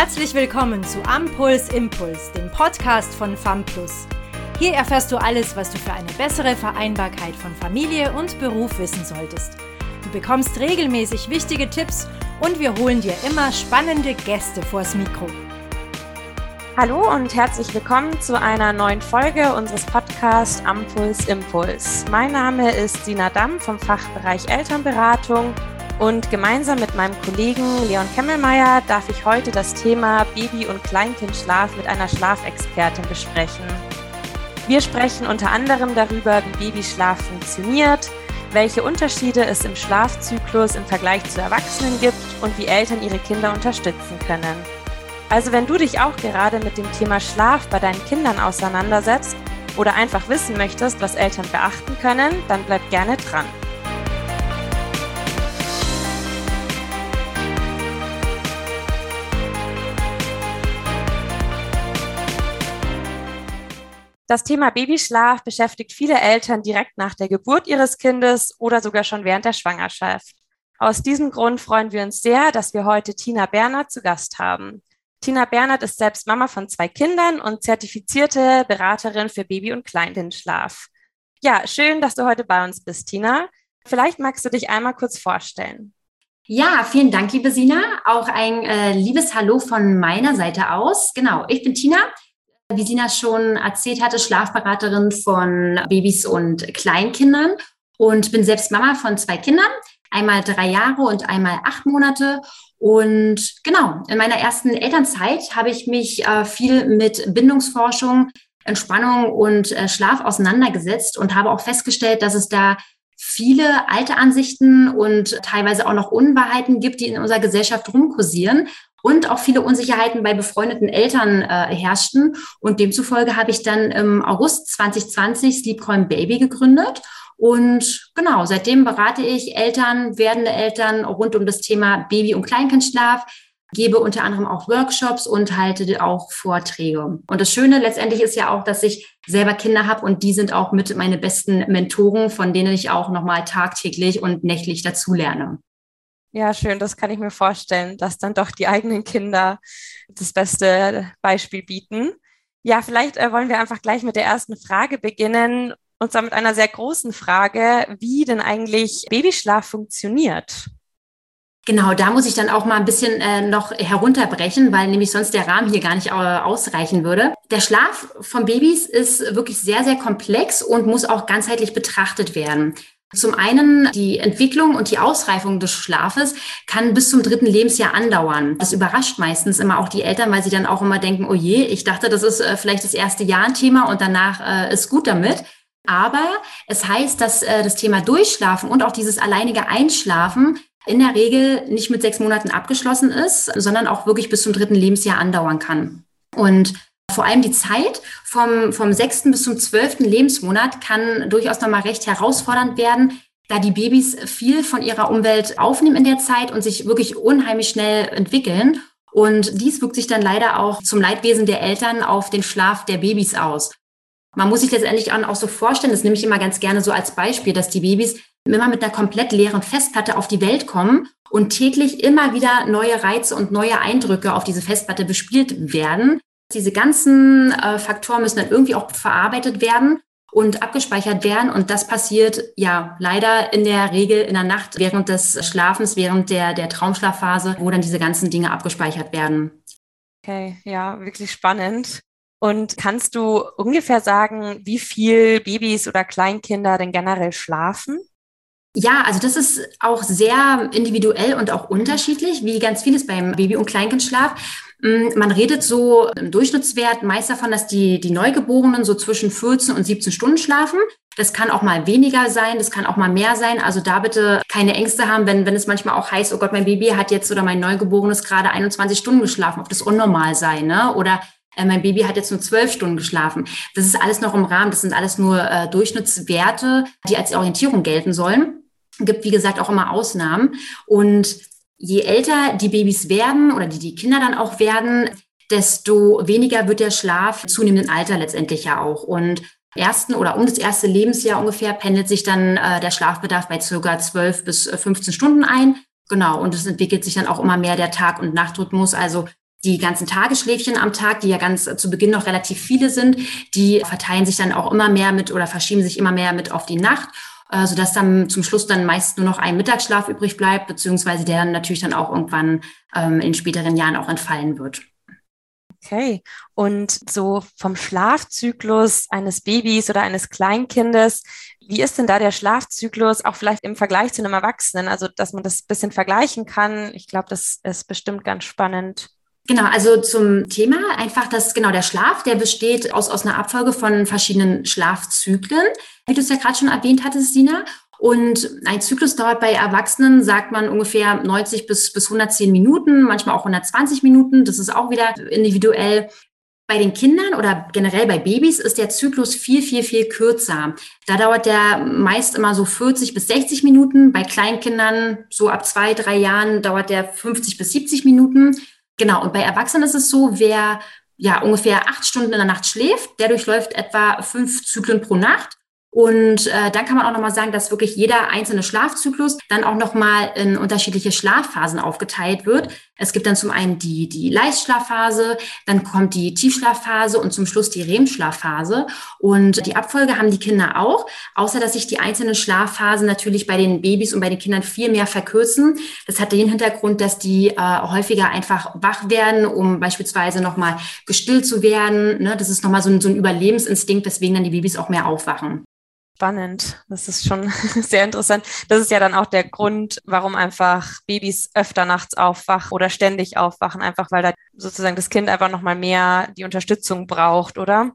Herzlich willkommen zu Ampuls Impuls, dem Podcast von FAMPLUS. Hier erfährst du alles, was du für eine bessere Vereinbarkeit von Familie und Beruf wissen solltest. Du bekommst regelmäßig wichtige Tipps und wir holen dir immer spannende Gäste vors Mikro. Hallo und herzlich willkommen zu einer neuen Folge unseres Podcasts Ampuls Impuls. Mein Name ist Sina Damm vom Fachbereich Elternberatung und gemeinsam mit meinem Kollegen Leon Kemmelmeier darf ich heute das Thema Baby- und Kleinkindschlaf mit einer Schlafexpertin besprechen. Wir sprechen unter anderem darüber, wie Babyschlaf funktioniert, welche Unterschiede es im Schlafzyklus im Vergleich zu Erwachsenen gibt und wie Eltern ihre Kinder unterstützen können. Also wenn du dich auch gerade mit dem Thema Schlaf bei deinen Kindern auseinandersetzt oder einfach wissen möchtest, was Eltern beachten können, dann bleib gerne dran. Das Thema Babyschlaf beschäftigt viele Eltern direkt nach der Geburt ihres Kindes oder sogar schon während der Schwangerschaft. Aus diesem Grund freuen wir uns sehr, dass wir heute Tina Bernhard zu Gast haben. Tina Bernhard ist selbst Mama von zwei Kindern und zertifizierte Beraterin für Baby- und Kleinkindschlaf. Ja, schön, dass du heute bei uns bist, Tina. Vielleicht magst du dich einmal kurz vorstellen. Ja, vielen Dank, liebe Sina. Auch ein äh, liebes Hallo von meiner Seite aus. Genau, ich bin Tina wie Sina schon erzählt hatte, Schlafberaterin von Babys und Kleinkindern und bin selbst Mama von zwei Kindern, einmal drei Jahre und einmal acht Monate. Und genau, in meiner ersten Elternzeit habe ich mich äh, viel mit Bindungsforschung, Entspannung und äh, Schlaf auseinandergesetzt und habe auch festgestellt, dass es da viele alte Ansichten und teilweise auch noch Unwahrheiten gibt, die in unserer Gesellschaft rumkursieren und auch viele Unsicherheiten bei befreundeten Eltern äh, herrschten. Und demzufolge habe ich dann im August 2020 Sleepcoin Baby gegründet. Und genau, seitdem berate ich Eltern, werdende Eltern rund um das Thema Baby- und Kleinkindschlaf, gebe unter anderem auch Workshops und halte auch Vorträge. Und das Schöne letztendlich ist ja auch, dass ich selber Kinder habe und die sind auch mit meine besten Mentoren, von denen ich auch nochmal tagtäglich und nächtlich dazulerne. Ja, schön, das kann ich mir vorstellen, dass dann doch die eigenen Kinder das beste Beispiel bieten. Ja, vielleicht äh, wollen wir einfach gleich mit der ersten Frage beginnen, und zwar mit einer sehr großen Frage, wie denn eigentlich Babyschlaf funktioniert. Genau, da muss ich dann auch mal ein bisschen äh, noch herunterbrechen, weil nämlich sonst der Rahmen hier gar nicht äh, ausreichen würde. Der Schlaf von Babys ist wirklich sehr, sehr komplex und muss auch ganzheitlich betrachtet werden. Zum einen die Entwicklung und die Ausreifung des Schlafes kann bis zum dritten Lebensjahr andauern. Das überrascht meistens immer auch die Eltern, weil sie dann auch immer denken, oh je, ich dachte, das ist äh, vielleicht das erste Jahr ein Thema und danach äh, ist gut damit. Aber es heißt, dass äh, das Thema Durchschlafen und auch dieses alleinige Einschlafen in der Regel nicht mit sechs Monaten abgeschlossen ist, sondern auch wirklich bis zum dritten Lebensjahr andauern kann. Und vor allem die Zeit vom, vom sechsten bis zum zwölften Lebensmonat kann durchaus nochmal recht herausfordernd werden, da die Babys viel von ihrer Umwelt aufnehmen in der Zeit und sich wirklich unheimlich schnell entwickeln. Und dies wirkt sich dann leider auch zum Leidwesen der Eltern auf den Schlaf der Babys aus. Man muss sich letztendlich auch so vorstellen, das nehme ich immer ganz gerne so als Beispiel, dass die Babys immer mit einer komplett leeren Festplatte auf die Welt kommen und täglich immer wieder neue Reize und neue Eindrücke auf diese Festplatte bespielt werden. Diese ganzen äh, Faktoren müssen dann irgendwie auch verarbeitet werden und abgespeichert werden. Und das passiert ja leider in der Regel in der Nacht während des Schlafens, während der, der Traumschlafphase, wo dann diese ganzen Dinge abgespeichert werden. Okay, ja, wirklich spannend. Und kannst du ungefähr sagen, wie viel Babys oder Kleinkinder denn generell schlafen? Ja, also das ist auch sehr individuell und auch unterschiedlich, wie ganz vieles beim Baby- und Kleinkindschlaf. Mm, man redet so im Durchschnittswert meist davon, dass die, die Neugeborenen so zwischen 14 und 17 Stunden schlafen. Das kann auch mal weniger sein, das kann auch mal mehr sein. Also da bitte keine Ängste haben, wenn, wenn es manchmal auch heißt, oh Gott, mein Baby hat jetzt oder mein Neugeborenes gerade 21 Stunden geschlafen, ob das unnormal sei, ne? Oder äh, mein Baby hat jetzt nur zwölf Stunden geschlafen. Das ist alles noch im Rahmen, das sind alles nur äh, Durchschnittswerte, die als Orientierung gelten sollen. Gibt, wie gesagt, auch immer Ausnahmen. Und je älter die Babys werden oder die, die Kinder dann auch werden, desto weniger wird der Schlaf zunehmenden Alter letztendlich ja auch. Und ersten oder um das erste Lebensjahr ungefähr pendelt sich dann äh, der Schlafbedarf bei circa 12 bis 15 Stunden ein. Genau. Und es entwickelt sich dann auch immer mehr der Tag- und Nachtrhythmus. Also die ganzen Tagesschläfchen am Tag, die ja ganz zu Beginn noch relativ viele sind, die verteilen sich dann auch immer mehr mit oder verschieben sich immer mehr mit auf die Nacht, äh, sodass dann zum Schluss dann meist nur noch ein Mittagsschlaf übrig bleibt, beziehungsweise der dann natürlich dann auch irgendwann ähm, in späteren Jahren auch entfallen wird. Okay. Und so vom Schlafzyklus eines Babys oder eines Kleinkindes, wie ist denn da der Schlafzyklus auch vielleicht im Vergleich zu einem Erwachsenen? Also, dass man das ein bisschen vergleichen kann. Ich glaube, das ist bestimmt ganz spannend. Genau, also zum Thema einfach, dass genau der Schlaf, der besteht aus, aus einer Abfolge von verschiedenen Schlafzyklen, wie du es ja gerade schon erwähnt hattest, Sina. Und ein Zyklus dauert bei Erwachsenen, sagt man, ungefähr 90 bis, bis 110 Minuten, manchmal auch 120 Minuten. Das ist auch wieder individuell. Bei den Kindern oder generell bei Babys ist der Zyklus viel, viel, viel kürzer. Da dauert der meist immer so 40 bis 60 Minuten. Bei Kleinkindern, so ab zwei, drei Jahren, dauert der 50 bis 70 Minuten. Genau. Und bei Erwachsenen ist es so, wer ja ungefähr acht Stunden in der Nacht schläft, der durchläuft etwa fünf Zyklen pro Nacht. Und äh, dann kann man auch nochmal sagen, dass wirklich jeder einzelne Schlafzyklus dann auch nochmal in unterschiedliche Schlafphasen aufgeteilt wird. Es gibt dann zum einen die, die Leichtschlafphase, dann kommt die Tiefschlafphase und zum Schluss die REM-Schlafphase. Und die Abfolge haben die Kinder auch, außer dass sich die einzelnen Schlafphasen natürlich bei den Babys und bei den Kindern viel mehr verkürzen. Das hat den Hintergrund, dass die äh, häufiger einfach wach werden, um beispielsweise nochmal gestillt zu werden. Ne? Das ist nochmal so ein, so ein Überlebensinstinkt, weswegen dann die Babys auch mehr aufwachen spannend. Das ist schon sehr interessant. Das ist ja dann auch der Grund, warum einfach Babys öfter nachts aufwachen oder ständig aufwachen, einfach weil da sozusagen das Kind einfach nochmal mehr die Unterstützung braucht, oder?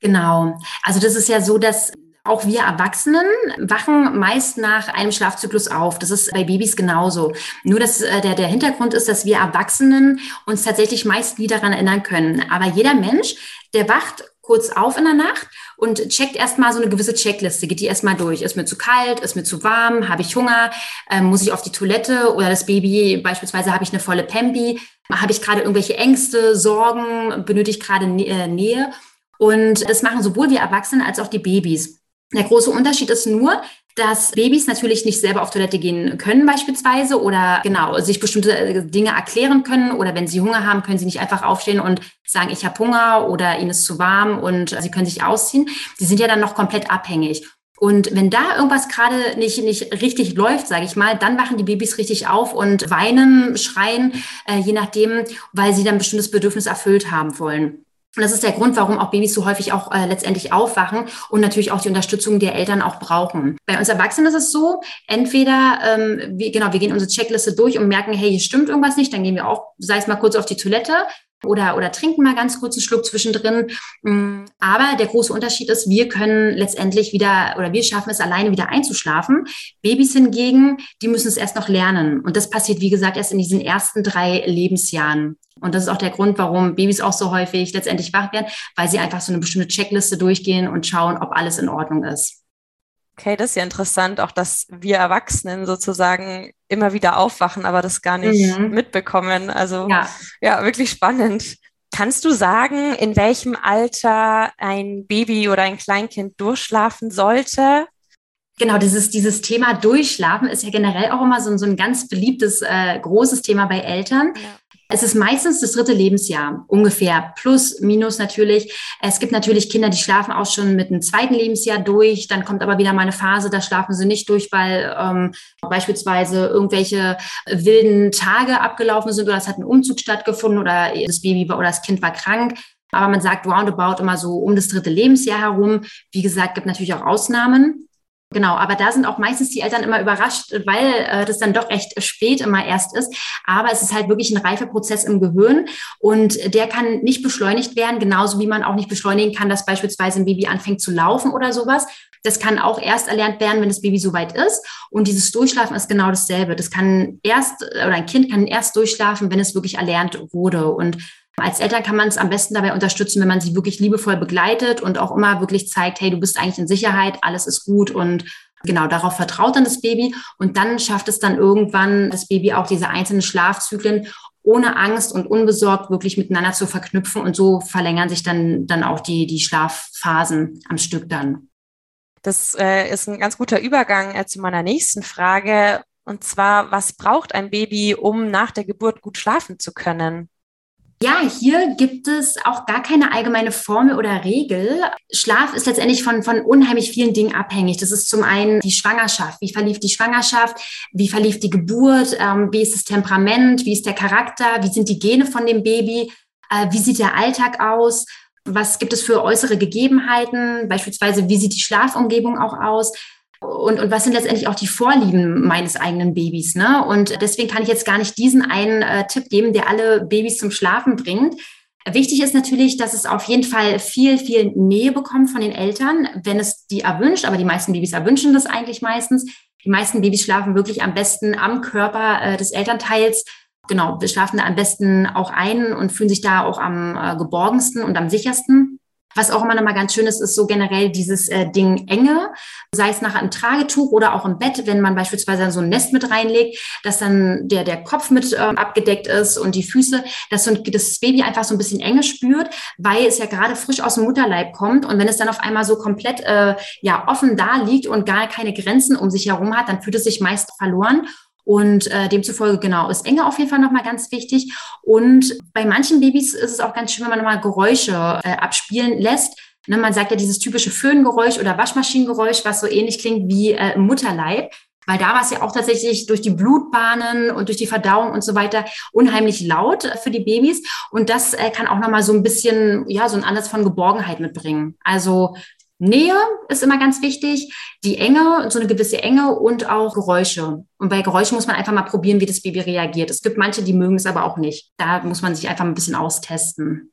Genau. Also das ist ja so, dass auch wir Erwachsenen wachen meist nach einem Schlafzyklus auf. Das ist bei Babys genauso. Nur dass äh, der, der Hintergrund ist, dass wir Erwachsenen uns tatsächlich meist nie daran erinnern können. Aber jeder Mensch, der wacht kurz auf in der Nacht und checkt erstmal so eine gewisse Checkliste, geht die erstmal durch. Ist mir zu kalt, ist mir zu warm, habe ich Hunger, ähm, muss ich auf die Toilette? Oder das Baby, beispielsweise habe ich eine volle Pampi, habe ich gerade irgendwelche Ängste, Sorgen, benötige ich gerade äh, Nähe. Und das machen sowohl wir Erwachsene als auch die Babys. Der große Unterschied ist nur, dass Babys natürlich nicht selber auf Toilette gehen können beispielsweise oder genau sich bestimmte äh, Dinge erklären können oder wenn sie Hunger haben, können sie nicht einfach aufstehen und sagen, ich habe Hunger oder ihnen ist zu warm und sie können sich ausziehen. Sie sind ja dann noch komplett abhängig. Und wenn da irgendwas gerade nicht, nicht richtig läuft, sage ich mal, dann wachen die Babys richtig auf und weinen, schreien, äh, je nachdem, weil sie dann bestimmtes Bedürfnis erfüllt haben wollen. Und das ist der Grund, warum auch Babys so häufig auch äh, letztendlich aufwachen und natürlich auch die Unterstützung der Eltern auch brauchen. Bei uns Erwachsenen ist es so, entweder, ähm, wir, genau, wir gehen unsere Checkliste durch und merken, hey, hier stimmt irgendwas nicht, dann gehen wir auch, sei es mal kurz auf die Toilette oder, oder trinken mal ganz kurz einen Schluck zwischendrin. Mm, aber der große Unterschied ist, wir können letztendlich wieder oder wir schaffen es alleine wieder einzuschlafen. Babys hingegen, die müssen es erst noch lernen. Und das passiert, wie gesagt, erst in diesen ersten drei Lebensjahren. Und das ist auch der Grund, warum Babys auch so häufig letztendlich wach werden, weil sie einfach so eine bestimmte Checkliste durchgehen und schauen, ob alles in Ordnung ist. Okay, das ist ja interessant, auch dass wir Erwachsenen sozusagen immer wieder aufwachen, aber das gar nicht mhm. mitbekommen. Also ja. ja, wirklich spannend. Kannst du sagen, in welchem Alter ein Baby oder ein Kleinkind durchschlafen sollte? Genau, dieses, dieses Thema Durchschlafen ist ja generell auch immer so, so ein ganz beliebtes, äh, großes Thema bei Eltern. Ja. Es ist meistens das dritte Lebensjahr, ungefähr, plus, minus natürlich. Es gibt natürlich Kinder, die schlafen auch schon mit dem zweiten Lebensjahr durch. Dann kommt aber wieder mal eine Phase, da schlafen sie nicht durch, weil ähm, beispielsweise irgendwelche wilden Tage abgelaufen sind oder es hat ein Umzug stattgefunden oder das Baby oder das Kind war krank. Aber man sagt roundabout immer so um das dritte Lebensjahr herum. Wie gesagt, gibt natürlich auch Ausnahmen. Genau, aber da sind auch meistens die Eltern immer überrascht, weil äh, das dann doch recht spät immer erst ist. Aber es ist halt wirklich ein Reifeprozess im Gehirn und der kann nicht beschleunigt werden, genauso wie man auch nicht beschleunigen kann, dass beispielsweise ein Baby anfängt zu laufen oder sowas. Das kann auch erst erlernt werden, wenn das Baby soweit ist. Und dieses Durchschlafen ist genau dasselbe. Das kann erst, oder ein Kind kann erst durchschlafen, wenn es wirklich erlernt wurde. Und als Eltern kann man es am besten dabei unterstützen, wenn man sie wirklich liebevoll begleitet und auch immer wirklich zeigt, hey, du bist eigentlich in Sicherheit, alles ist gut und genau darauf vertraut dann das Baby und dann schafft es dann irgendwann das Baby auch diese einzelnen Schlafzyklen ohne Angst und unbesorgt wirklich miteinander zu verknüpfen und so verlängern sich dann dann auch die die Schlafphasen am Stück dann. Das äh, ist ein ganz guter Übergang äh, zu meiner nächsten Frage und zwar was braucht ein Baby, um nach der Geburt gut schlafen zu können? Ja, hier gibt es auch gar keine allgemeine Formel oder Regel. Schlaf ist letztendlich von, von unheimlich vielen Dingen abhängig. Das ist zum einen die Schwangerschaft. Wie verlief die Schwangerschaft? Wie verlief die Geburt? Ähm, wie ist das Temperament? Wie ist der Charakter? Wie sind die Gene von dem Baby? Äh, wie sieht der Alltag aus? Was gibt es für äußere Gegebenheiten? Beispielsweise, wie sieht die Schlafumgebung auch aus? Und, und was sind letztendlich auch die Vorlieben meines eigenen Babys. Ne? Und deswegen kann ich jetzt gar nicht diesen einen äh, Tipp geben, der alle Babys zum Schlafen bringt. Wichtig ist natürlich, dass es auf jeden Fall viel, viel Nähe bekommt von den Eltern, wenn es die erwünscht. Aber die meisten Babys erwünschen das eigentlich meistens. Die meisten Babys schlafen wirklich am besten am Körper äh, des Elternteils. Genau, wir schlafen da am besten auch ein und fühlen sich da auch am äh, geborgensten und am sichersten. Was auch immer nochmal ganz schön ist, ist so generell dieses äh, Ding Enge, sei es nachher im Tragetuch oder auch im Bett, wenn man beispielsweise so ein Nest mit reinlegt, dass dann der, der Kopf mit äh, abgedeckt ist und die Füße, dass so ein, das Baby einfach so ein bisschen Enge spürt, weil es ja gerade frisch aus dem Mutterleib kommt. Und wenn es dann auf einmal so komplett äh, ja offen da liegt und gar keine Grenzen um sich herum hat, dann fühlt es sich meist verloren und äh, demzufolge, genau, ist Enge auf jeden Fall nochmal ganz wichtig. Und bei manchen Babys ist es auch ganz schön, wenn man nochmal Geräusche äh, abspielen lässt. Ne, man sagt ja dieses typische Föhngeräusch oder Waschmaschinengeräusch, was so ähnlich klingt wie äh, Mutterleib. Weil da war es ja auch tatsächlich durch die Blutbahnen und durch die Verdauung und so weiter unheimlich laut für die Babys. Und das äh, kann auch nochmal so ein bisschen, ja, so ein Ansatz von Geborgenheit mitbringen. Also Nähe ist immer ganz wichtig, die Enge, so eine gewisse Enge und auch Geräusche. Und bei Geräuschen muss man einfach mal probieren, wie das Baby reagiert. Es gibt manche, die mögen es aber auch nicht. Da muss man sich einfach ein bisschen austesten.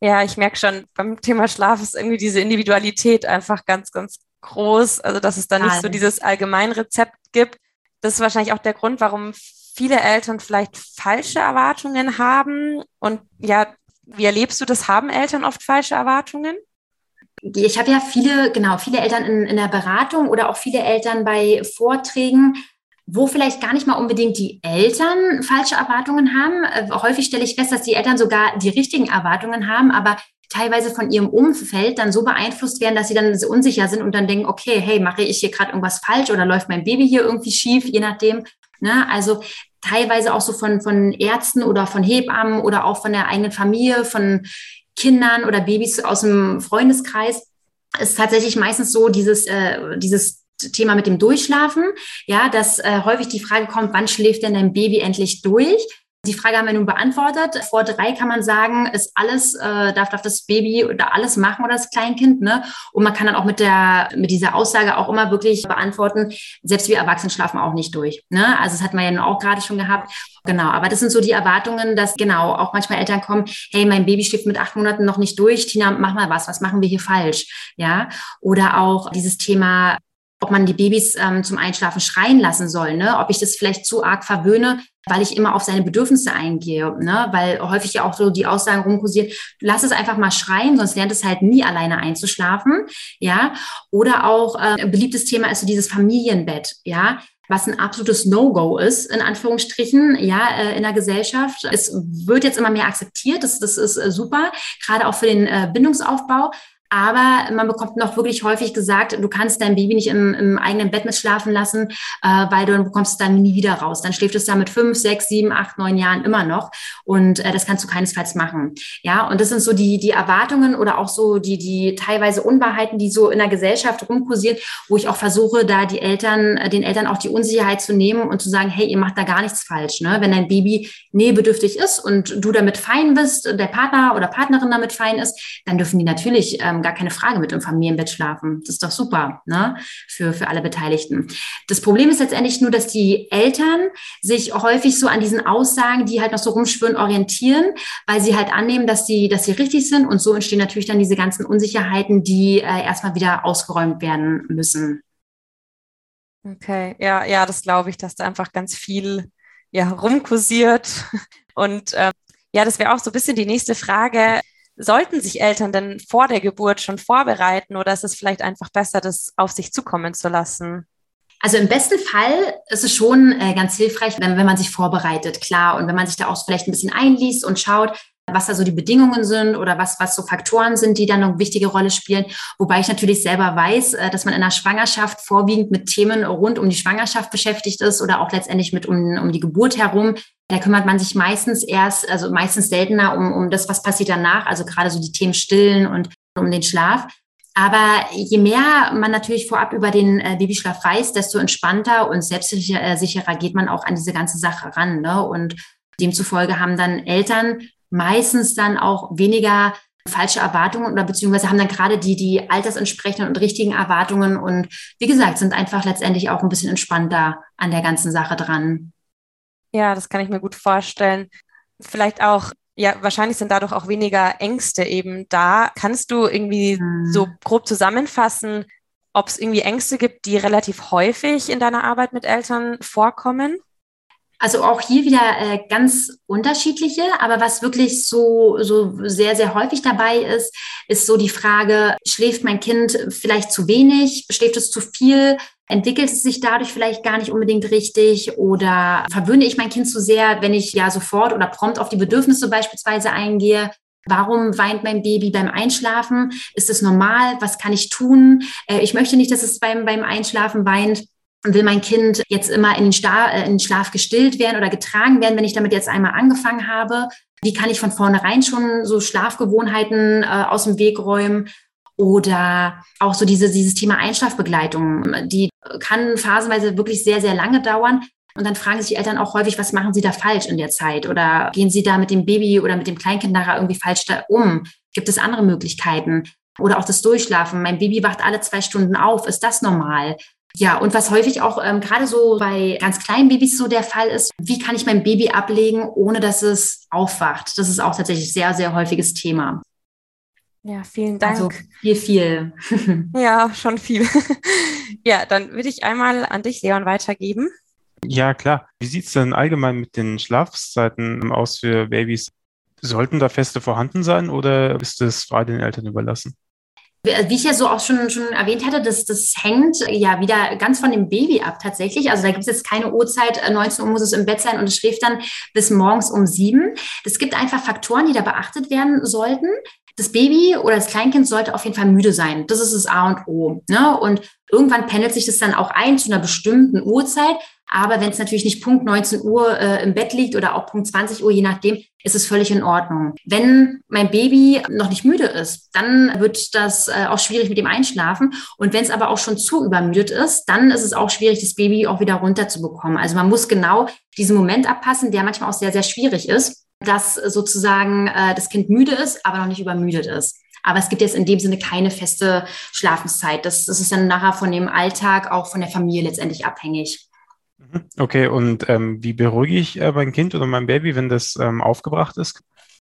Ja, ich merke schon, beim Thema Schlaf ist irgendwie diese Individualität einfach ganz, ganz groß. Also, dass es da nicht so dieses Allgemeinrezept gibt. Das ist wahrscheinlich auch der Grund, warum viele Eltern vielleicht falsche Erwartungen haben. Und ja, wie erlebst du das? Haben Eltern oft falsche Erwartungen? Ich habe ja viele, genau, viele Eltern in, in der Beratung oder auch viele Eltern bei Vorträgen, wo vielleicht gar nicht mal unbedingt die Eltern falsche Erwartungen haben. Äh, häufig stelle ich fest, dass die Eltern sogar die richtigen Erwartungen haben, aber teilweise von ihrem Umfeld dann so beeinflusst werden, dass sie dann so unsicher sind und dann denken, okay, hey, mache ich hier gerade irgendwas falsch oder läuft mein Baby hier irgendwie schief, je nachdem. Ne? Also teilweise auch so von, von Ärzten oder von Hebammen oder auch von der eigenen Familie, von Kindern oder Babys aus dem Freundeskreis ist tatsächlich meistens so dieses, äh, dieses Thema mit dem Durchschlafen, ja, dass äh, häufig die Frage kommt, wann schläft denn dein Baby endlich durch? Die Frage haben wir nun beantwortet. Vor drei kann man sagen, ist alles, äh, darf, darf das Baby da alles machen oder das Kleinkind, ne? Und man kann dann auch mit der, mit dieser Aussage auch immer wirklich beantworten, selbst wir Erwachsenen schlafen auch nicht durch, ne? Also das hat man ja nun auch gerade schon gehabt. Genau. Aber das sind so die Erwartungen, dass genau auch manchmal Eltern kommen, hey, mein Baby schläft mit acht Monaten noch nicht durch. Tina, mach mal was. Was machen wir hier falsch? Ja. Oder auch dieses Thema, ob man die Babys ähm, zum Einschlafen schreien lassen soll, ne? ob ich das vielleicht zu arg verwöhne, weil ich immer auf seine Bedürfnisse eingehe, ne? weil häufig ja auch so die Aussagen rumkursieren, lass es einfach mal schreien, sonst lernt es halt nie alleine einzuschlafen, ja, oder auch äh, ein beliebtes Thema ist so dieses Familienbett, ja, was ein absolutes No-Go ist, in Anführungsstrichen, ja, äh, in der Gesellschaft. Es wird jetzt immer mehr akzeptiert, das, das ist äh, super, gerade auch für den äh, Bindungsaufbau. Aber man bekommt noch wirklich häufig gesagt, du kannst dein Baby nicht im, im eigenen Bett mitschlafen lassen, äh, weil du bekommst es dann nie wieder raus. Dann schläft es da mit fünf, sechs, sieben, acht, neun Jahren immer noch. Und äh, das kannst du keinesfalls machen. Ja, und das sind so die, die Erwartungen oder auch so die, die teilweise Unwahrheiten, die so in der Gesellschaft rumkursieren, wo ich auch versuche, da die Eltern, äh, den Eltern auch die Unsicherheit zu nehmen und zu sagen, hey, ihr macht da gar nichts falsch. Ne? Wenn dein Baby nähebedürftig ist und du damit fein bist, der Partner oder Partnerin damit fein ist, dann dürfen die natürlich ähm, gar keine Frage mit im Familienbett schlafen. Das ist doch super ne? für, für alle Beteiligten. Das Problem ist letztendlich nur, dass die Eltern sich häufig so an diesen Aussagen, die halt noch so rumschwirren, orientieren, weil sie halt annehmen, dass sie, dass sie richtig sind. Und so entstehen natürlich dann diese ganzen Unsicherheiten, die äh, erstmal wieder ausgeräumt werden müssen. Okay, ja, ja, das glaube ich, dass da einfach ganz viel ja, rumkursiert. Und ähm, ja, das wäre auch so ein bisschen die nächste Frage sollten sich Eltern denn vor der Geburt schon vorbereiten oder ist es vielleicht einfach besser, das auf sich zukommen zu lassen? Also im besten Fall ist es schon äh, ganz hilfreich, wenn, wenn man sich vorbereitet, klar. Und wenn man sich da auch vielleicht ein bisschen einliest und schaut, was da so die Bedingungen sind oder was, was so Faktoren sind, die dann eine wichtige Rolle spielen. Wobei ich natürlich selber weiß, äh, dass man in der Schwangerschaft vorwiegend mit Themen rund um die Schwangerschaft beschäftigt ist oder auch letztendlich mit um, um die Geburt herum. Da kümmert man sich meistens erst, also meistens seltener um, um das, was passiert danach, also gerade so die Themen Stillen und um den Schlaf. Aber je mehr man natürlich vorab über den äh, Babyschlaf weiß, desto entspannter und selbstsicherer geht man auch an diese ganze Sache ran. Ne? Und demzufolge haben dann Eltern meistens dann auch weniger falsche Erwartungen oder beziehungsweise haben dann gerade die, die altersentsprechenden und richtigen Erwartungen und wie gesagt, sind einfach letztendlich auch ein bisschen entspannter an der ganzen Sache dran. Ja, das kann ich mir gut vorstellen. Vielleicht auch ja, wahrscheinlich sind dadurch auch weniger Ängste eben da. Kannst du irgendwie hm. so grob zusammenfassen, ob es irgendwie Ängste gibt, die relativ häufig in deiner Arbeit mit Eltern vorkommen? Also auch hier wieder äh, ganz unterschiedliche, aber was wirklich so, so sehr, sehr häufig dabei ist, ist so die Frage, schläft mein Kind vielleicht zu wenig, schläft es zu viel, entwickelt es sich dadurch vielleicht gar nicht unbedingt richtig oder verwöhne ich mein Kind zu sehr, wenn ich ja sofort oder prompt auf die Bedürfnisse beispielsweise eingehe. Warum weint mein Baby beim Einschlafen? Ist es normal? Was kann ich tun? Äh, ich möchte nicht, dass es beim, beim Einschlafen weint will mein Kind jetzt immer in den, Star, äh, in den Schlaf gestillt werden oder getragen werden, wenn ich damit jetzt einmal angefangen habe? Wie kann ich von vornherein schon so Schlafgewohnheiten äh, aus dem Weg räumen? Oder auch so diese, dieses Thema Einschlafbegleitung, die kann phasenweise wirklich sehr, sehr lange dauern. Und dann fragen sich die Eltern auch häufig, was machen sie da falsch in der Zeit? Oder gehen sie da mit dem Baby oder mit dem Kleinkind nachher irgendwie falsch da um? Gibt es andere Möglichkeiten? Oder auch das Durchschlafen. Mein Baby wacht alle zwei Stunden auf. Ist das normal? Ja, und was häufig auch ähm, gerade so bei ganz kleinen Babys so der Fall ist, wie kann ich mein Baby ablegen, ohne dass es aufwacht? Das ist auch tatsächlich sehr, sehr häufiges Thema. Ja, vielen Dank. Also viel, viel. ja, schon viel. ja, dann würde ich einmal an dich, Leon, weitergeben. Ja, klar. Wie sieht es denn allgemein mit den Schlafzeiten aus für Babys? Sollten da Feste vorhanden sein oder ist es frei den Eltern überlassen? Wie ich ja so auch schon, schon erwähnt hatte, das, das hängt ja wieder ganz von dem Baby ab tatsächlich. Also da gibt es jetzt keine Uhrzeit, 19 äh, Uhr muss es im Bett sein und es schläft dann bis morgens um sieben. Es gibt einfach Faktoren, die da beachtet werden sollten. Das Baby oder das Kleinkind sollte auf jeden Fall müde sein. Das ist das A und O. Ne? Und irgendwann pendelt sich das dann auch ein zu einer bestimmten Uhrzeit. Aber wenn es natürlich nicht Punkt 19 Uhr äh, im Bett liegt oder auch Punkt 20 Uhr, je nachdem, ist es völlig in Ordnung. Wenn mein Baby noch nicht müde ist, dann wird das äh, auch schwierig mit dem Einschlafen. Und wenn es aber auch schon zu übermüdet ist, dann ist es auch schwierig, das Baby auch wieder runterzubekommen. Also man muss genau diesen Moment abpassen, der manchmal auch sehr, sehr schwierig ist, dass sozusagen äh, das Kind müde ist, aber noch nicht übermüdet ist. Aber es gibt jetzt in dem Sinne keine feste Schlafenszeit. Das, das ist dann nachher von dem Alltag, auch von der Familie letztendlich abhängig. Mhm. Okay, und ähm, wie beruhige ich äh, mein Kind oder mein Baby, wenn das ähm, aufgebracht ist?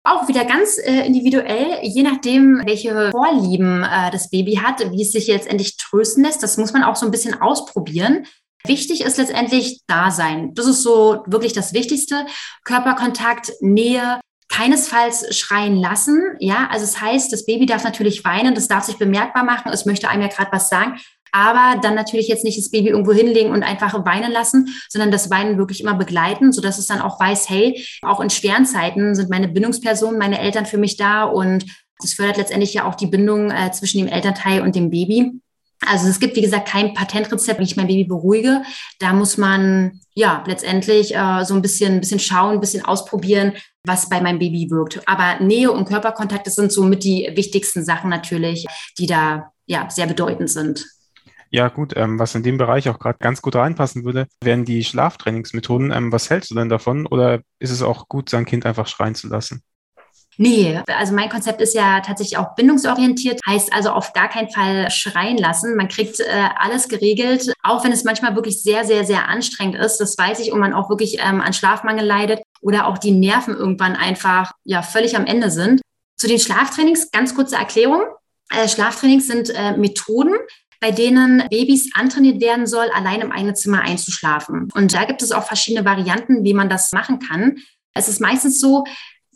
Auch wieder ganz äh, individuell, je nachdem, welche Vorlieben äh, das Baby hat, wie es sich letztendlich trösten lässt. Das muss man auch so ein bisschen ausprobieren. Wichtig ist letztendlich Dasein. Das ist so wirklich das Wichtigste. Körperkontakt, Nähe, keinesfalls schreien lassen. Ja, also es das heißt, das Baby darf natürlich weinen, das darf sich bemerkbar machen. Es möchte einem ja gerade was sagen aber dann natürlich jetzt nicht das Baby irgendwo hinlegen und einfach weinen lassen, sondern das Weinen wirklich immer begleiten, sodass es dann auch weiß, hey, auch in schweren Zeiten sind meine Bindungspersonen, meine Eltern für mich da und das fördert letztendlich ja auch die Bindung äh, zwischen dem Elternteil und dem Baby. Also es gibt, wie gesagt, kein Patentrezept, wie ich mein Baby beruhige. Da muss man ja letztendlich äh, so ein bisschen, ein bisschen schauen, ein bisschen ausprobieren, was bei meinem Baby wirkt. Aber Nähe und Körperkontakt, das sind somit die wichtigsten Sachen natürlich, die da ja sehr bedeutend sind. Ja, gut, ähm, was in dem Bereich auch gerade ganz gut reinpassen würde, wären die Schlaftrainingsmethoden. Ähm, was hältst du denn davon? Oder ist es auch gut, sein Kind einfach schreien zu lassen? Nee, also mein Konzept ist ja tatsächlich auch bindungsorientiert, heißt also auf gar keinen Fall schreien lassen. Man kriegt äh, alles geregelt, auch wenn es manchmal wirklich sehr, sehr, sehr anstrengend ist. Das weiß ich und man auch wirklich ähm, an Schlafmangel leidet oder auch die Nerven irgendwann einfach ja völlig am Ende sind. Zu den Schlaftrainings ganz kurze Erklärung. Äh, Schlaftrainings sind äh, Methoden, bei denen Babys antrainiert werden soll, allein im eigenen Zimmer einzuschlafen. Und da gibt es auch verschiedene Varianten, wie man das machen kann. Es ist meistens so,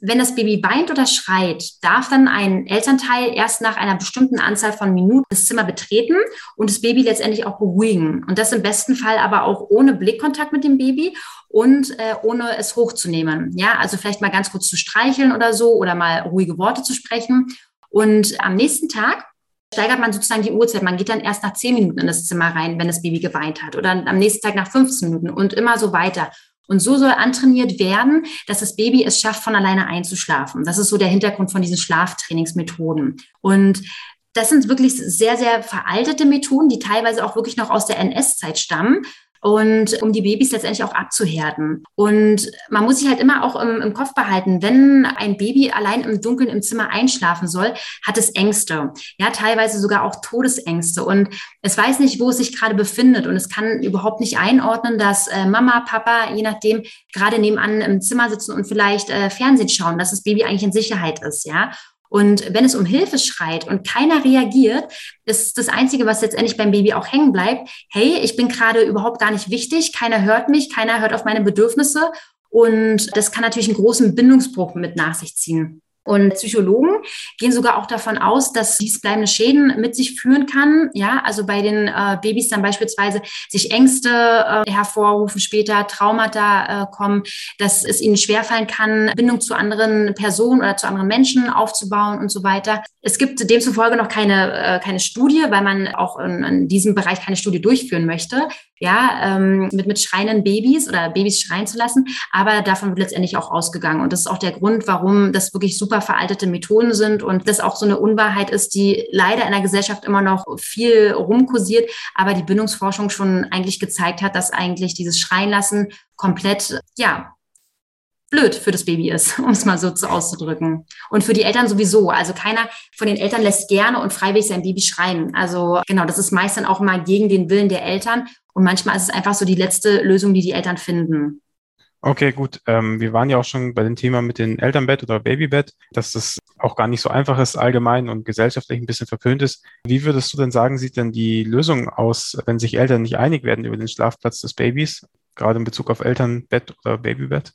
wenn das Baby weint oder schreit, darf dann ein Elternteil erst nach einer bestimmten Anzahl von Minuten das Zimmer betreten und das Baby letztendlich auch beruhigen. Und das im besten Fall aber auch ohne Blickkontakt mit dem Baby und äh, ohne es hochzunehmen. Ja, also vielleicht mal ganz kurz zu streicheln oder so oder mal ruhige Worte zu sprechen. Und am nächsten Tag steigert man sozusagen die Uhrzeit. Man geht dann erst nach zehn Minuten in das Zimmer rein, wenn das Baby geweint hat oder am nächsten Tag nach 15 Minuten und immer so weiter. Und so soll antrainiert werden, dass das Baby es schafft, von alleine einzuschlafen. Das ist so der Hintergrund von diesen Schlaftrainingsmethoden. Und das sind wirklich sehr, sehr veraltete Methoden, die teilweise auch wirklich noch aus der NS-Zeit stammen und um die Babys letztendlich auch abzuhärten. Und man muss sich halt immer auch im, im, Kopf behalten, wenn ein Baby allein im Dunkeln im Zimmer einschlafen soll, hat es Ängste. Ja, teilweise sogar auch Todesängste. Und es weiß nicht, wo es sich gerade befindet. Und es kann überhaupt nicht einordnen, dass äh, Mama, Papa, je nachdem, gerade nebenan im Zimmer sitzen und vielleicht äh, Fernsehen schauen, dass das Baby eigentlich in Sicherheit ist. Ja. Und wenn es um Hilfe schreit und keiner reagiert, ist das Einzige, was letztendlich beim Baby auch hängen bleibt, hey, ich bin gerade überhaupt gar nicht wichtig, keiner hört mich, keiner hört auf meine Bedürfnisse. Und das kann natürlich einen großen Bindungsbruch mit nach sich ziehen. Und Psychologen gehen sogar auch davon aus, dass dies bleibende Schäden mit sich führen kann. Ja, also bei den äh, Babys dann beispielsweise sich Ängste äh, hervorrufen, später Traumata äh, kommen, dass es ihnen schwerfallen kann, Bindung zu anderen Personen oder zu anderen Menschen aufzubauen und so weiter. Es gibt demzufolge noch keine, äh, keine Studie, weil man auch in, in diesem Bereich keine Studie durchführen möchte ja, ähm, mit, mit schreienden Babys oder Babys schreien zu lassen. Aber davon wird letztendlich auch ausgegangen. Und das ist auch der Grund, warum das wirklich super veraltete Methoden sind und das auch so eine Unwahrheit ist, die leider in der Gesellschaft immer noch viel rumkursiert, aber die Bindungsforschung schon eigentlich gezeigt hat, dass eigentlich dieses Schreien lassen komplett, ja, blöd für das Baby ist, um es mal so zu auszudrücken. Und für die Eltern sowieso. Also keiner von den Eltern lässt gerne und freiwillig sein Baby schreien. Also genau, das ist meist dann auch mal gegen den Willen der Eltern. Und manchmal ist es einfach so die letzte Lösung, die die Eltern finden. Okay, gut. Ähm, wir waren ja auch schon bei dem Thema mit dem Elternbett oder Babybett, dass das auch gar nicht so einfach ist, allgemein und gesellschaftlich ein bisschen verpönt ist. Wie würdest du denn sagen, sieht denn die Lösung aus, wenn sich Eltern nicht einig werden über den Schlafplatz des Babys, gerade in Bezug auf Elternbett oder Babybett?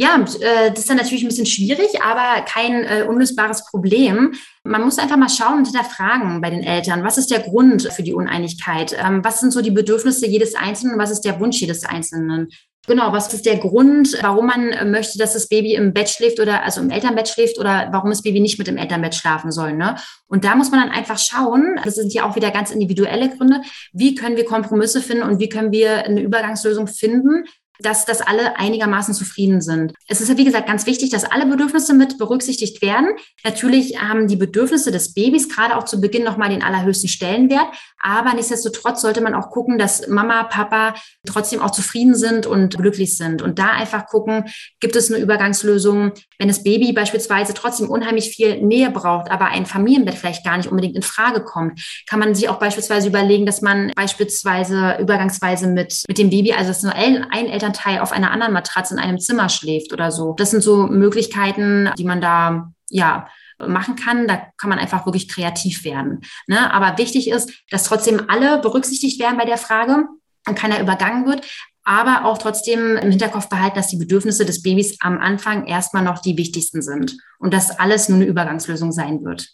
Ja, äh, das ist dann natürlich ein bisschen schwierig, aber kein äh, unlösbares Problem. Man muss einfach mal schauen und hinterfragen bei den Eltern, was ist der Grund für die Uneinigkeit? Ähm, was sind so die Bedürfnisse jedes Einzelnen? Was ist der Wunsch jedes Einzelnen? Genau, was ist der Grund, warum man äh, möchte, dass das Baby im Bett schläft oder also im Elternbett schläft oder warum das Baby nicht mit im Elternbett schlafen soll. Ne? Und da muss man dann einfach schauen, das sind ja auch wieder ganz individuelle Gründe, wie können wir Kompromisse finden und wie können wir eine Übergangslösung finden, dass, dass alle einigermaßen zufrieden sind. Es ist wie gesagt, ganz wichtig, dass alle Bedürfnisse mit berücksichtigt werden. Natürlich haben die Bedürfnisse des Babys gerade auch zu Beginn nochmal den allerhöchsten Stellenwert. Aber nichtsdestotrotz sollte man auch gucken, dass Mama, Papa trotzdem auch zufrieden sind und glücklich sind. Und da einfach gucken, gibt es eine Übergangslösung, wenn das Baby beispielsweise trotzdem unheimlich viel Nähe braucht, aber ein Familienbett vielleicht gar nicht unbedingt in Frage kommt, kann man sich auch beispielsweise überlegen, dass man beispielsweise übergangsweise mit, mit dem Baby, also dass nur ein Elternteil auf einer anderen Matratze in einem Zimmer schläft oder so. Das sind so Möglichkeiten, die man da, ja, machen kann. Da kann man einfach wirklich kreativ werden. Ne? Aber wichtig ist, dass trotzdem alle berücksichtigt werden bei der Frage und keiner übergangen wird aber auch trotzdem im Hinterkopf behalten, dass die Bedürfnisse des Babys am Anfang erstmal noch die wichtigsten sind und dass alles nur eine Übergangslösung sein wird.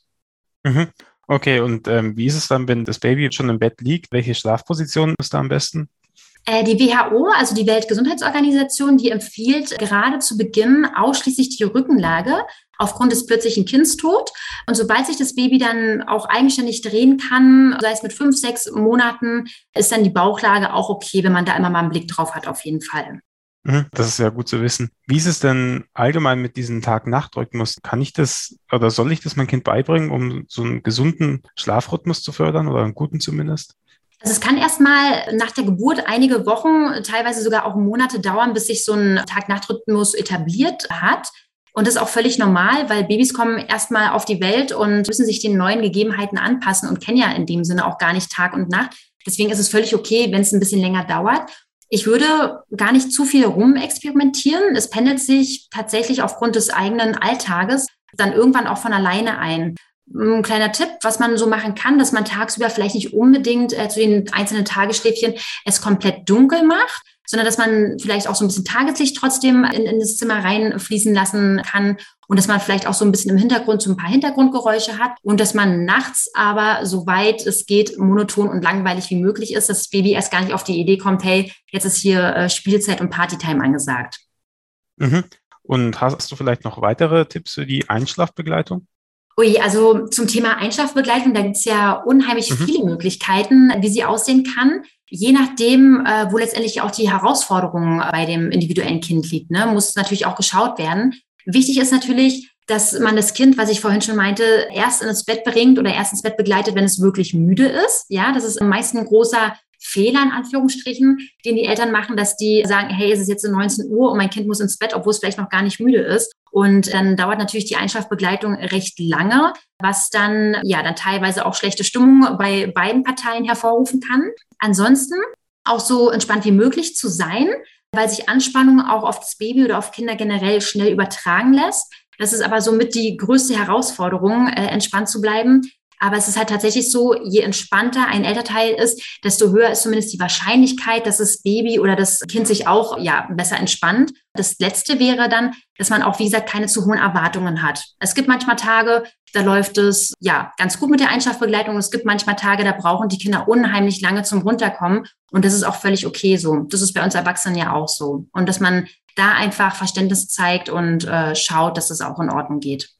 Mhm. Okay, und ähm, wie ist es dann, wenn das Baby schon im Bett liegt? Welche Schlafposition ist da am besten? Äh, die WHO, also die Weltgesundheitsorganisation, die empfiehlt gerade zu Beginn ausschließlich die Rückenlage aufgrund des plötzlichen Kindstod. Und sobald sich das Baby dann auch eigenständig drehen kann, sei es mit fünf, sechs Monaten, ist dann die Bauchlage auch okay, wenn man da immer mal einen Blick drauf hat, auf jeden Fall. Mhm, das ist ja gut zu wissen. Wie ist es denn allgemein mit diesem Tag-Nacht-Rhythmus? Kann ich das oder soll ich das meinem Kind beibringen, um so einen gesunden Schlafrhythmus zu fördern oder einen guten zumindest? Also es kann erstmal nach der Geburt einige Wochen, teilweise sogar auch Monate dauern, bis sich so ein Tag-Nacht-Rhythmus etabliert hat. Und das ist auch völlig normal, weil Babys kommen erstmal auf die Welt und müssen sich den neuen Gegebenheiten anpassen und kennen ja in dem Sinne auch gar nicht Tag und Nacht. Deswegen ist es völlig okay, wenn es ein bisschen länger dauert. Ich würde gar nicht zu viel rumexperimentieren. Es pendelt sich tatsächlich aufgrund des eigenen Alltages dann irgendwann auch von alleine ein. Ein kleiner Tipp, was man so machen kann, dass man tagsüber vielleicht nicht unbedingt äh, zu den einzelnen Tagesschläfchen es komplett dunkel macht, sondern dass man vielleicht auch so ein bisschen Tageslicht trotzdem in, in das Zimmer reinfließen lassen kann und dass man vielleicht auch so ein bisschen im Hintergrund so ein paar Hintergrundgeräusche hat und dass man nachts aber, soweit es geht, monoton und langweilig wie möglich ist, dass das Baby erst gar nicht auf die Idee kommt, hey, jetzt ist hier äh, Spielzeit und Partytime angesagt. Mhm. Und hast du vielleicht noch weitere Tipps für die Einschlafbegleitung? Ui, also zum Thema Einschlafbegleitung, da gibt es ja unheimlich mhm. viele Möglichkeiten, wie sie aussehen kann. Je nachdem, äh, wo letztendlich auch die Herausforderung bei dem individuellen Kind liegt, ne, muss natürlich auch geschaut werden. Wichtig ist natürlich, dass man das Kind, was ich vorhin schon meinte, erst ins Bett bringt oder erst ins Bett begleitet, wenn es wirklich müde ist. Ja, das ist am meisten ein großer Fehler in Anführungsstrichen, den die Eltern machen, dass die sagen, hey, es ist jetzt 19 Uhr und mein Kind muss ins Bett, obwohl es vielleicht noch gar nicht müde ist. Und dann dauert natürlich die Einschlafbegleitung recht lange, was dann ja dann teilweise auch schlechte Stimmung bei beiden Parteien hervorrufen kann. Ansonsten auch so entspannt wie möglich zu sein, weil sich Anspannung auch auf das Baby oder auf Kinder generell schnell übertragen lässt. Das ist aber somit die größte Herausforderung, äh, entspannt zu bleiben, aber es ist halt tatsächlich so, je entspannter ein Elternteil ist, desto höher ist zumindest die Wahrscheinlichkeit, dass das Baby oder das Kind sich auch ja besser entspannt. Das letzte wäre dann, dass man auch, wie gesagt, keine zu hohen Erwartungen hat. Es gibt manchmal Tage, da läuft es ja ganz gut mit der Einschlafbegleitung. Es gibt manchmal Tage, da brauchen die Kinder unheimlich lange zum Runterkommen. Und das ist auch völlig okay so. Das ist bei uns Erwachsenen ja auch so. Und dass man da einfach Verständnis zeigt und äh, schaut, dass es das auch in Ordnung geht.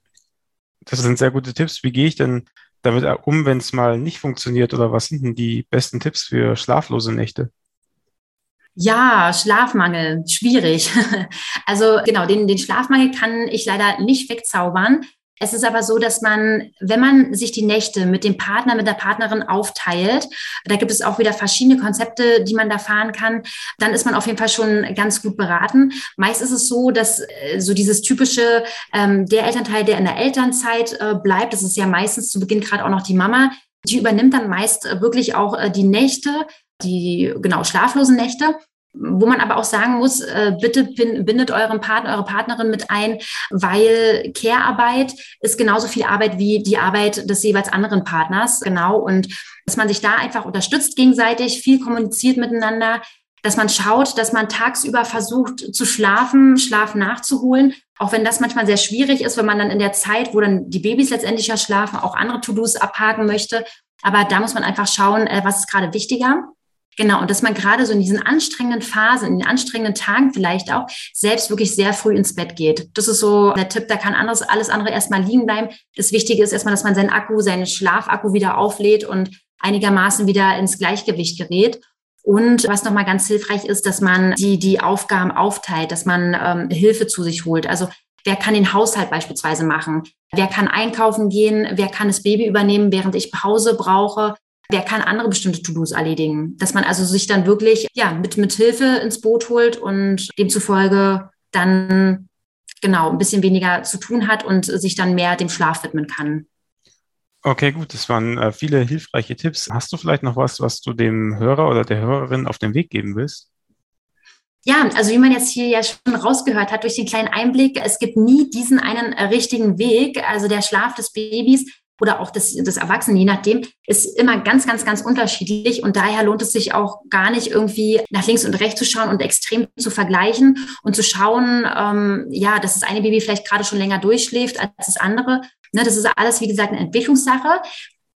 Das sind sehr gute Tipps. Wie gehe ich denn damit um, wenn es mal nicht funktioniert? Oder was sind denn die besten Tipps für schlaflose Nächte? Ja, Schlafmangel, schwierig. Also genau, den, den Schlafmangel kann ich leider nicht wegzaubern. Es ist aber so, dass man, wenn man sich die Nächte mit dem Partner, mit der Partnerin aufteilt, da gibt es auch wieder verschiedene Konzepte, die man da fahren kann, dann ist man auf jeden Fall schon ganz gut beraten. Meist ist es so, dass äh, so dieses typische, ähm, der Elternteil, der in der Elternzeit äh, bleibt, das ist ja meistens zu Beginn gerade auch noch die Mama, die übernimmt dann meist äh, wirklich auch äh, die Nächte, die genau schlaflosen Nächte wo man aber auch sagen muss, äh, bitte bindet euren Partner, eure Partnerin mit ein, weil Care-Arbeit ist genauso viel Arbeit wie die Arbeit des jeweils anderen Partners. Genau. Und dass man sich da einfach unterstützt gegenseitig, viel kommuniziert miteinander, dass man schaut, dass man tagsüber versucht zu schlafen, Schlaf nachzuholen, auch wenn das manchmal sehr schwierig ist, wenn man dann in der Zeit, wo dann die Babys letztendlich ja schlafen, auch andere To-Dos abhaken möchte. Aber da muss man einfach schauen, äh, was ist gerade wichtiger. Genau, und dass man gerade so in diesen anstrengenden Phasen, in den anstrengenden Tagen vielleicht auch selbst wirklich sehr früh ins Bett geht. Das ist so der Tipp, da kann anderes, alles andere erstmal liegen bleiben. Das Wichtige ist erstmal, dass man seinen Akku, seinen Schlafakku wieder auflädt und einigermaßen wieder ins Gleichgewicht gerät. Und was nochmal ganz hilfreich ist, dass man die, die Aufgaben aufteilt, dass man ähm, Hilfe zu sich holt. Also wer kann den Haushalt beispielsweise machen? Wer kann einkaufen gehen? Wer kann das Baby übernehmen, während ich Pause brauche? Wer kann andere bestimmte To-Dos erledigen? Dass man also sich dann wirklich ja, mit, mit Hilfe ins Boot holt und demzufolge dann genau ein bisschen weniger zu tun hat und sich dann mehr dem Schlaf widmen kann. Okay, gut, das waren äh, viele hilfreiche Tipps. Hast du vielleicht noch was, was du dem Hörer oder der Hörerin auf den Weg geben willst? Ja, also wie man jetzt hier ja schon rausgehört hat durch den kleinen Einblick, es gibt nie diesen einen äh, richtigen Weg. Also der Schlaf des Babys oder auch des, des Erwachsenen, je nachdem, ist immer ganz, ganz, ganz unterschiedlich. Und daher lohnt es sich auch gar nicht irgendwie nach links und rechts zu schauen und extrem zu vergleichen und zu schauen, ähm, ja, dass das eine Baby vielleicht gerade schon länger durchschläft als das andere. Ne, das ist alles, wie gesagt, eine Entwicklungssache.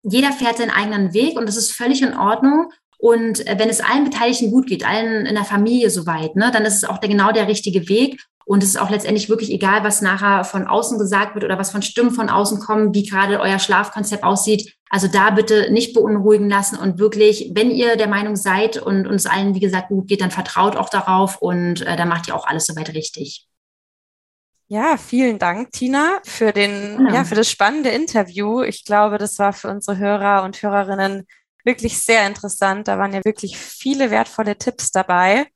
Jeder fährt seinen eigenen Weg und das ist völlig in Ordnung. Und äh, wenn es allen Beteiligten gut geht, allen in der Familie soweit, ne, dann ist es auch der, genau der richtige Weg. Und es ist auch letztendlich wirklich egal, was nachher von außen gesagt wird oder was von Stimmen von außen kommen, wie gerade euer Schlafkonzept aussieht. Also da bitte nicht beunruhigen lassen und wirklich, wenn ihr der Meinung seid und uns allen, wie gesagt, gut geht, dann vertraut auch darauf und äh, dann macht ihr auch alles soweit richtig. Ja, vielen Dank, Tina, für den, ja. ja, für das spannende Interview. Ich glaube, das war für unsere Hörer und Hörerinnen wirklich sehr interessant. Da waren ja wirklich viele wertvolle Tipps dabei.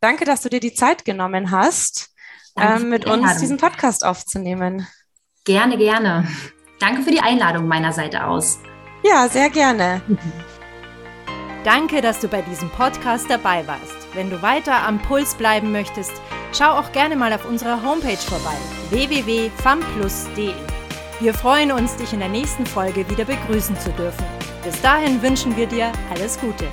Danke, dass du dir die Zeit genommen hast ähm, mit uns diesen Podcast aufzunehmen. Gerne, gerne. Danke für die Einladung meiner Seite aus. Ja, sehr gerne. Danke, dass du bei diesem Podcast dabei warst. Wenn du weiter am Puls bleiben möchtest, schau auch gerne mal auf unserer Homepage vorbei www.famplus.de. Wir freuen uns, dich in der nächsten Folge wieder begrüßen zu dürfen. Bis dahin wünschen wir dir alles Gute.